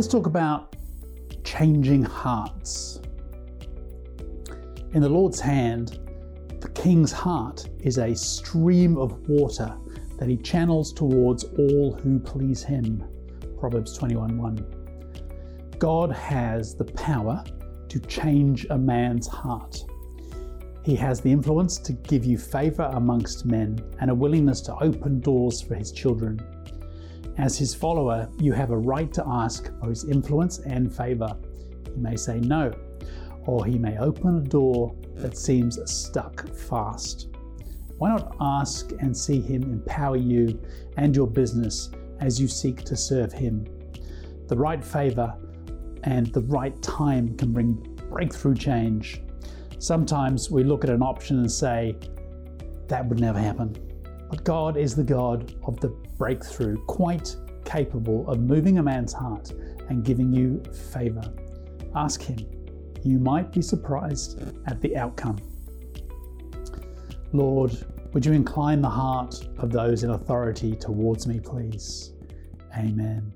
Let's talk about changing hearts. In the Lord's hand, the king's heart is a stream of water that he channels towards all who please him. Proverbs 21:1. God has the power to change a man's heart. He has the influence to give you favor amongst men and a willingness to open doors for his children. As his follower, you have a right to ask for his influence and favor. He may say no, or he may open a door that seems stuck fast. Why not ask and see him empower you and your business as you seek to serve him? The right favor and the right time can bring breakthrough change. Sometimes we look at an option and say, that would never happen. But God is the God of the breakthrough, quite capable of moving a man's heart and giving you favor. Ask Him. You might be surprised at the outcome. Lord, would you incline the heart of those in authority towards me, please? Amen.